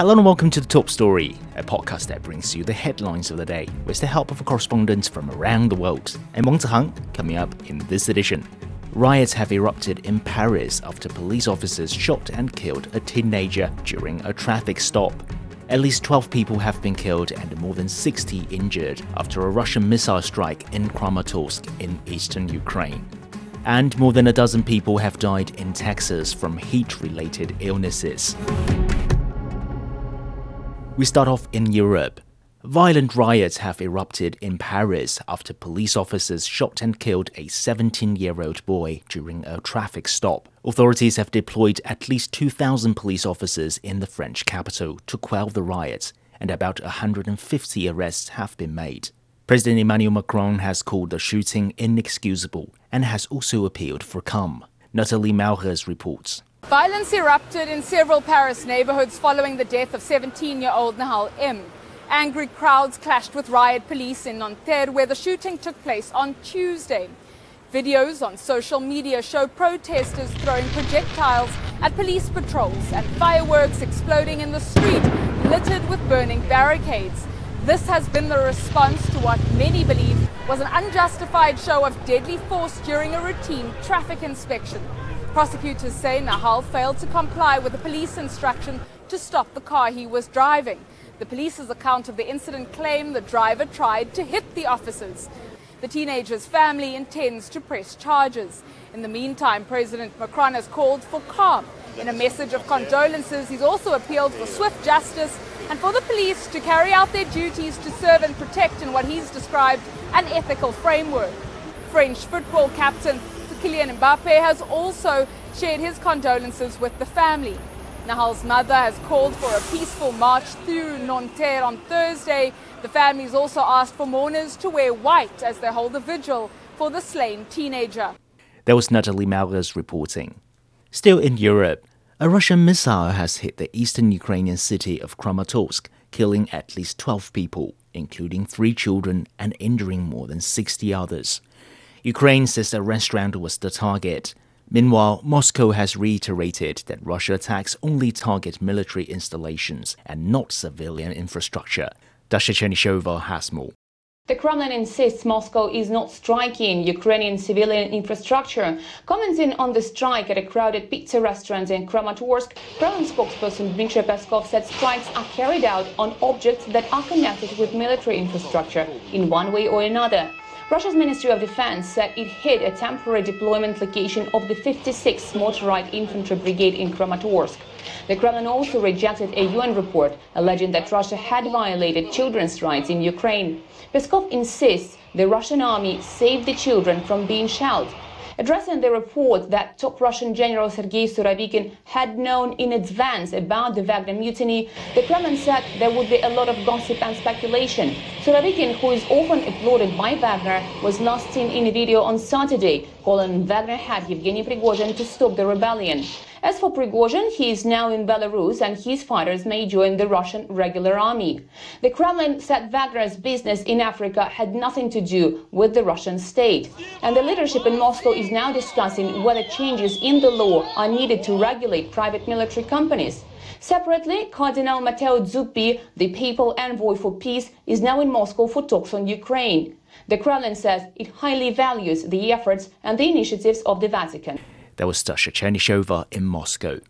Hello and welcome to the Top Story, a podcast that brings you the headlines of the day with the help of correspondents from around the world. I'm Wang Zihang, coming up in this edition. Riots have erupted in Paris after police officers shot and killed a teenager during a traffic stop. At least 12 people have been killed and more than 60 injured after a Russian missile strike in Kramatorsk in eastern Ukraine. And more than a dozen people have died in Texas from heat related illnesses. We start off in Europe. Violent riots have erupted in Paris after police officers shot and killed a 17 year old boy during a traffic stop. Authorities have deployed at least 2,000 police officers in the French capital to quell the riots, and about 150 arrests have been made. President Emmanuel Macron has called the shooting inexcusable and has also appealed for calm. Natalie Malhes reports. Violence erupted in several Paris neighborhoods following the death of 17 year old Nahel M. Angry crowds clashed with riot police in Nanterre, where the shooting took place on Tuesday. Videos on social media show protesters throwing projectiles at police patrols and fireworks exploding in the street, littered with burning barricades. This has been the response to what many believe was an unjustified show of deadly force during a routine traffic inspection. Prosecutors say Nahel failed to comply with the police instruction to stop the car he was driving. The police's account of the incident claimed the driver tried to hit the officers. The teenager's family intends to press charges. In the meantime, President Macron has called for calm. In a message of condolences, he's also appealed for swift justice and for the police to carry out their duties to serve and protect in what he's described an ethical framework. French football captain Kylian Mbappe has also shared his condolences with the family. Nahel's mother has called for a peaceful march through Nanterre on Thursday. The families also asked for mourners to wear white as they hold a vigil for the slain teenager. That was Natalie Malhes reporting. Still in Europe, a Russian missile has hit the eastern Ukrainian city of Kramatorsk, killing at least 12 people, including three children, and injuring more than 60 others. Ukraine says a restaurant was the target. Meanwhile, Moscow has reiterated that Russia attacks only target military installations and not civilian infrastructure. Dasha Chernyshova has more. The Kremlin insists Moscow is not striking Ukrainian civilian infrastructure. Commenting on the strike at a crowded pizza restaurant in Kramatorsk, Kremlin spokesperson Dmitry Peskov said strikes are carried out on objects that are connected with military infrastructure in one way or another. Russia's Ministry of Defense said it hit a temporary deployment location of the 56th Motorized Infantry Brigade in Kramatorsk. The Kremlin also rejected a UN report alleging that Russia had violated children's rights in Ukraine. Peskov insists the Russian army saved the children from being shelled addressing the report that top Russian General Sergei Surovikin had known in advance about the Wagner mutiny, the Kremlin said there would be a lot of gossip and speculation. Surovikin, who is often applauded by Wagner, was last seen in a video on Saturday, calling Wagner head Yevgeny Prigozhin to stop the rebellion. As for Prigozhin, he is now in Belarus and his fighters may join the Russian regular army. The Kremlin said Wagner's business in Africa had nothing to do with the Russian state. And the leadership in Moscow is now discussing whether changes in the law are needed to regulate private military companies. Separately, Cardinal Matteo Zuppi, the papal envoy for peace, is now in Moscow for talks on Ukraine. The Kremlin says it highly values the efforts and the initiatives of the Vatican. That was Dasha Chernyshova in Moscow.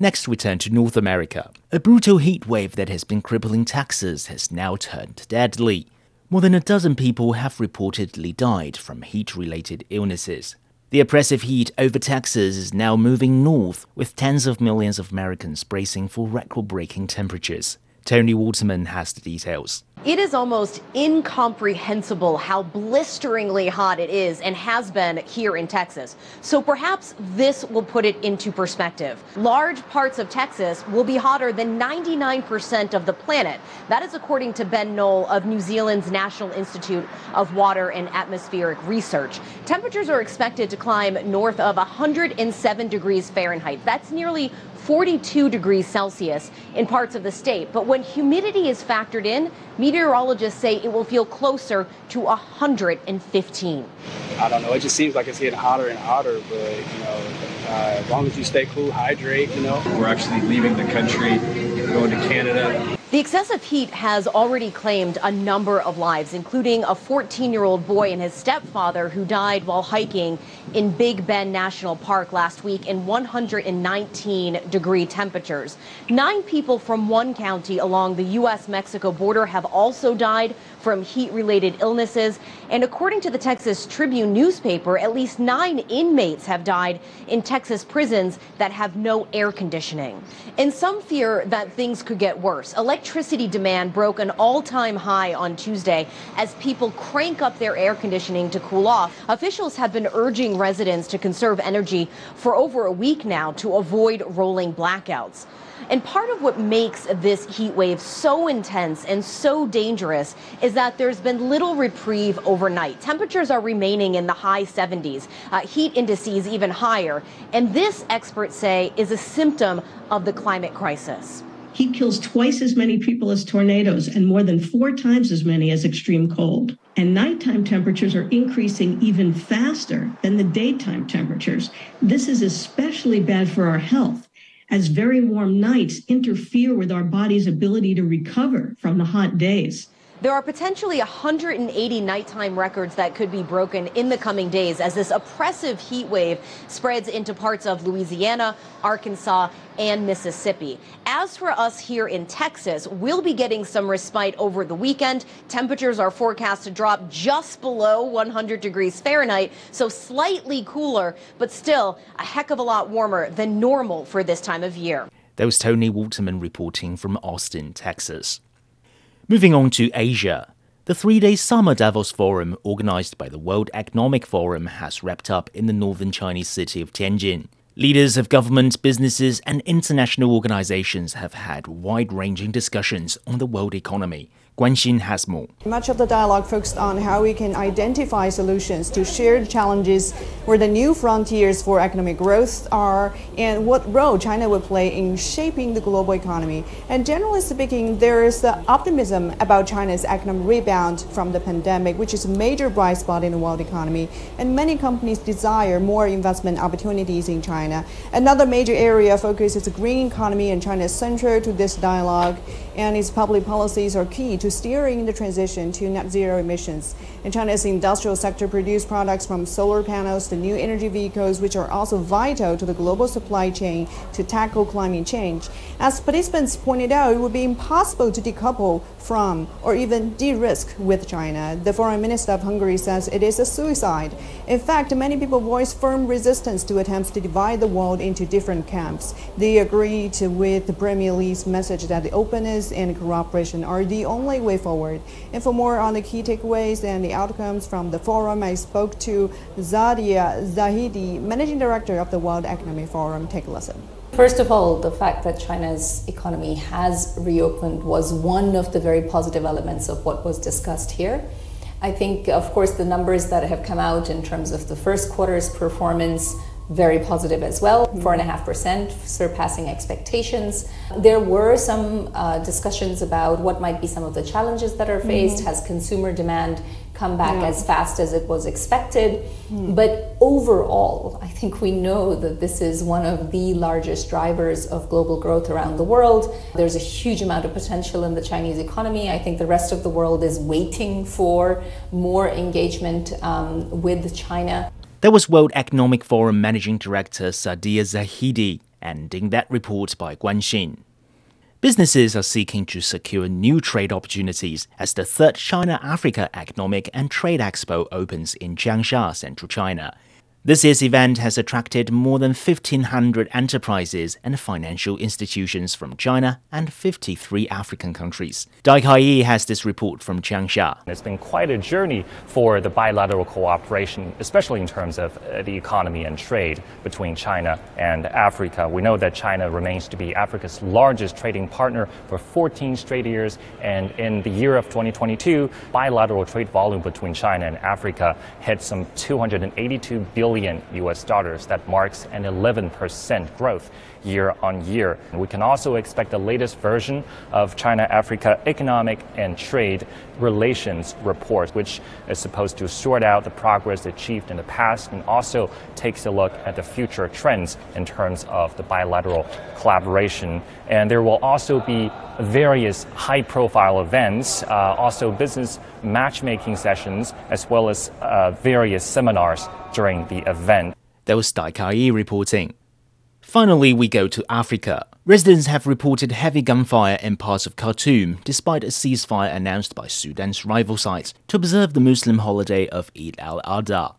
Next, we turn to North America. A brutal heat wave that has been crippling Texas has now turned deadly. More than a dozen people have reportedly died from heat related illnesses. The oppressive heat over Texas is now moving north, with tens of millions of Americans bracing for record breaking temperatures. Tony Waterman has the details. It is almost incomprehensible how blisteringly hot it is and has been here in Texas. So perhaps this will put it into perspective. Large parts of Texas will be hotter than 99% of the planet. That is according to Ben Noll of New Zealand's National Institute of Water and Atmospheric Research. Temperatures are expected to climb north of 107 degrees Fahrenheit. That's nearly 42 degrees Celsius in parts of the state. But when humidity is factored in, meteorologists say it will feel closer to 115. I don't know. It just seems like it's getting hotter and hotter. But you know, uh, as long as you stay cool, hydrate, you know. We're actually leaving the country going to Canada. The excessive heat has already claimed a number of lives, including a 14 year old boy and his stepfather who died while hiking in Big Bend National Park last week in 119 degree temperatures. Nine people from one county along the U.S. Mexico border have also died from heat related illnesses. And according to the Texas Tribune newspaper, at least nine inmates have died in Texas prisons that have no air conditioning. And some fear that things could get worse. Electricity demand broke an all time high on Tuesday as people crank up their air conditioning to cool off. Officials have been urging residents to conserve energy for over a week now to avoid rolling blackouts. And part of what makes this heat wave so intense and so dangerous is that there's been little reprieve overnight. Temperatures are remaining in the high 70s, uh, heat indices even higher. And this, experts say, is a symptom of the climate crisis. Heat kills twice as many people as tornadoes and more than four times as many as extreme cold. And nighttime temperatures are increasing even faster than the daytime temperatures. This is especially bad for our health as very warm nights interfere with our body's ability to recover from the hot days. There are potentially 180 nighttime records that could be broken in the coming days as this oppressive heat wave spreads into parts of Louisiana, Arkansas, and Mississippi. As for us here in Texas, we'll be getting some respite over the weekend. Temperatures are forecast to drop just below 100 degrees Fahrenheit, so slightly cooler, but still a heck of a lot warmer than normal for this time of year. That was Tony Waterman reporting from Austin, Texas. Moving on to Asia. The three day Summer Davos Forum, organized by the World Economic Forum, has wrapped up in the northern Chinese city of Tianjin. Leaders of governments, businesses, and international organizations have had wide ranging discussions on the world economy. Guan Xin has more. Much of the dialogue focused on how we can identify solutions to shared challenges where the new frontiers for economic growth are and what role China will play in shaping the global economy. And generally speaking, there is the optimism about China's economic rebound from the pandemic, which is a major bright spot in the world economy. And many companies desire more investment opportunities in China. Another major area of focus is the green economy, and China is central to this dialogue, and its public policies are key to steering the transition to net zero emissions. And China's industrial sector produced products from solar panels to new energy vehicles, which are also vital to the global supply chain to tackle climate change. As participants pointed out, it would be impossible to decouple from or even de-risk with China. The foreign minister of Hungary says it is a suicide. In fact, many people voice firm resistance to attempts to divide the world into different camps. They agreed with Premier Li's message that the openness and cooperation are the only way forward. And for more on the key takeaways and the outcomes from the forum, I spoke to Saadia Zahidi, Managing Director of the World Economic Forum. Take a listen. First of all, the fact that China's economy has reopened was one of the very positive elements of what was discussed here. I think, of course, the numbers that have come out in terms of the first quarter's performance very positive as well, four and a half percent, surpassing expectations. There were some uh, discussions about what might be some of the challenges that are faced. Mm-hmm. Has consumer demand come back yeah. as fast as it was expected? Mm. But overall, I think we know that this is one of the largest drivers of global growth around the world. There's a huge amount of potential in the Chinese economy. I think the rest of the world is waiting for more engagement um, with China. There was World Economic Forum Managing Director Saadia Zahidi, ending that report by Guan Xin. Businesses are seeking to secure new trade opportunities as the third China Africa Economic and Trade Expo opens in Changsha, central China. This year's event has attracted more than 1,500 enterprises and financial institutions from China and 53 African countries. Dai Kai has this report from Changsha. It's been quite a journey for the bilateral cooperation, especially in terms of uh, the economy and trade between China and Africa. We know that China remains to be Africa's largest trading partner for 14 straight years, and in the year of 2022, bilateral trade volume between China and Africa hit some 282 billion billion US dollars. That marks an 11% growth year on year. We can also expect the latest version of China Africa Economic and Trade Relations Report, which is supposed to sort out the progress achieved in the past and also takes a look at the future trends in terms of the bilateral collaboration. And there will also be various high profile events, uh, also business matchmaking sessions, as well as uh, various seminars during the event. That was Dai reporting. Finally, we go to Africa. Residents have reported heavy gunfire in parts of Khartoum despite a ceasefire announced by Sudan's rival sides to observe the Muslim holiday of Eid al Adha.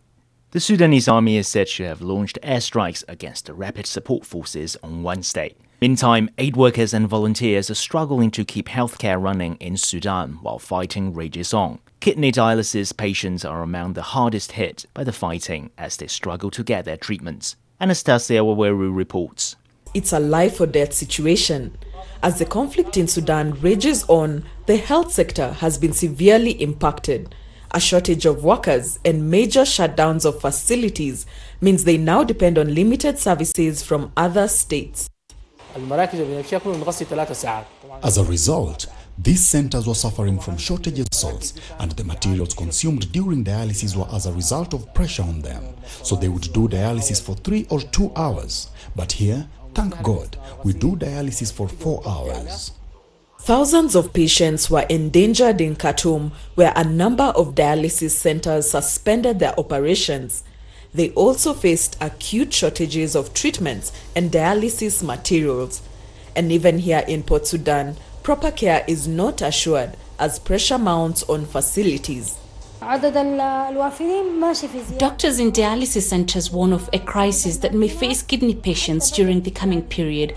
The Sudanese army is said to have launched airstrikes against the Rapid Support Forces on Wednesday. Meantime, aid workers and volunteers are struggling to keep healthcare running in Sudan while fighting rages on. Kidney dialysis patients are among the hardest hit by the fighting as they struggle to get their treatments. Anastasia Waweru reports. It's a life or death situation. As the conflict in Sudan rages on, the health sector has been severely impacted. A shortage of workers and major shutdowns of facilities means they now depend on limited services from other states. As a result, these centers were suffering from shortages of salts and the materials consumed during dialysis were as a result of pressure on them. So they would do dialysis for three or two hours. But here, thank God, we do dialysis for four hours. Thousands of patients were endangered in Khartoum, where a number of dialysis centers suspended their operations. They also faced acute shortages of treatments and dialysis materials. And even here in Port Sudan, proper care is not assured as pressure mounts on facilities. Doctors in dialysis centers warn of a crisis that may face kidney patients during the coming period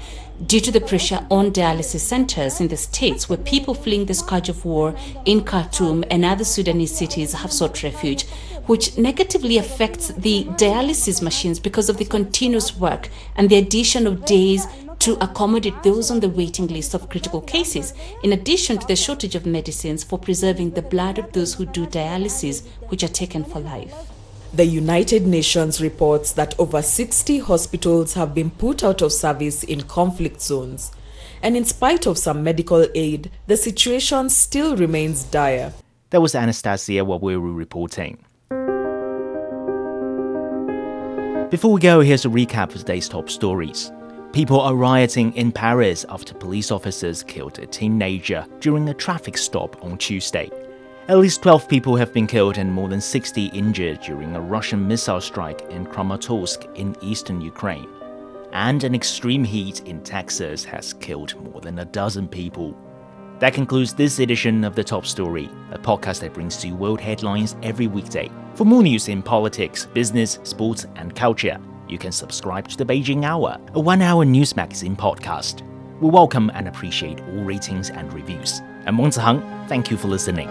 due to the pressure on dialysis centers in the states where people fleeing the scourge of war in Khartoum and other Sudanese cities have sought refuge, which negatively affects the dialysis machines because of the continuous work and the addition of days to accommodate those on the waiting list of critical cases, in addition to the shortage of medicines for preserving the blood of those who do dialysis, which are taken for life. The United Nations reports that over 60 hospitals have been put out of service in conflict zones. And in spite of some medical aid, the situation still remains dire. That was Anastasia Waweru reporting. Before we go, here's a recap of today's top stories. People are rioting in Paris after police officers killed a teenager during a traffic stop on Tuesday. At least 12 people have been killed and more than 60 injured during a Russian missile strike in Kramatorsk in eastern Ukraine. And an extreme heat in Texas has killed more than a dozen people. That concludes this edition of The Top Story, a podcast that brings you world headlines every weekday. For more news in politics, business, sports, and culture, you can subscribe to the Beijing Hour, a one hour news magazine podcast. We welcome and appreciate all ratings and reviews. I'm Wang Ziheng. Thank you for listening.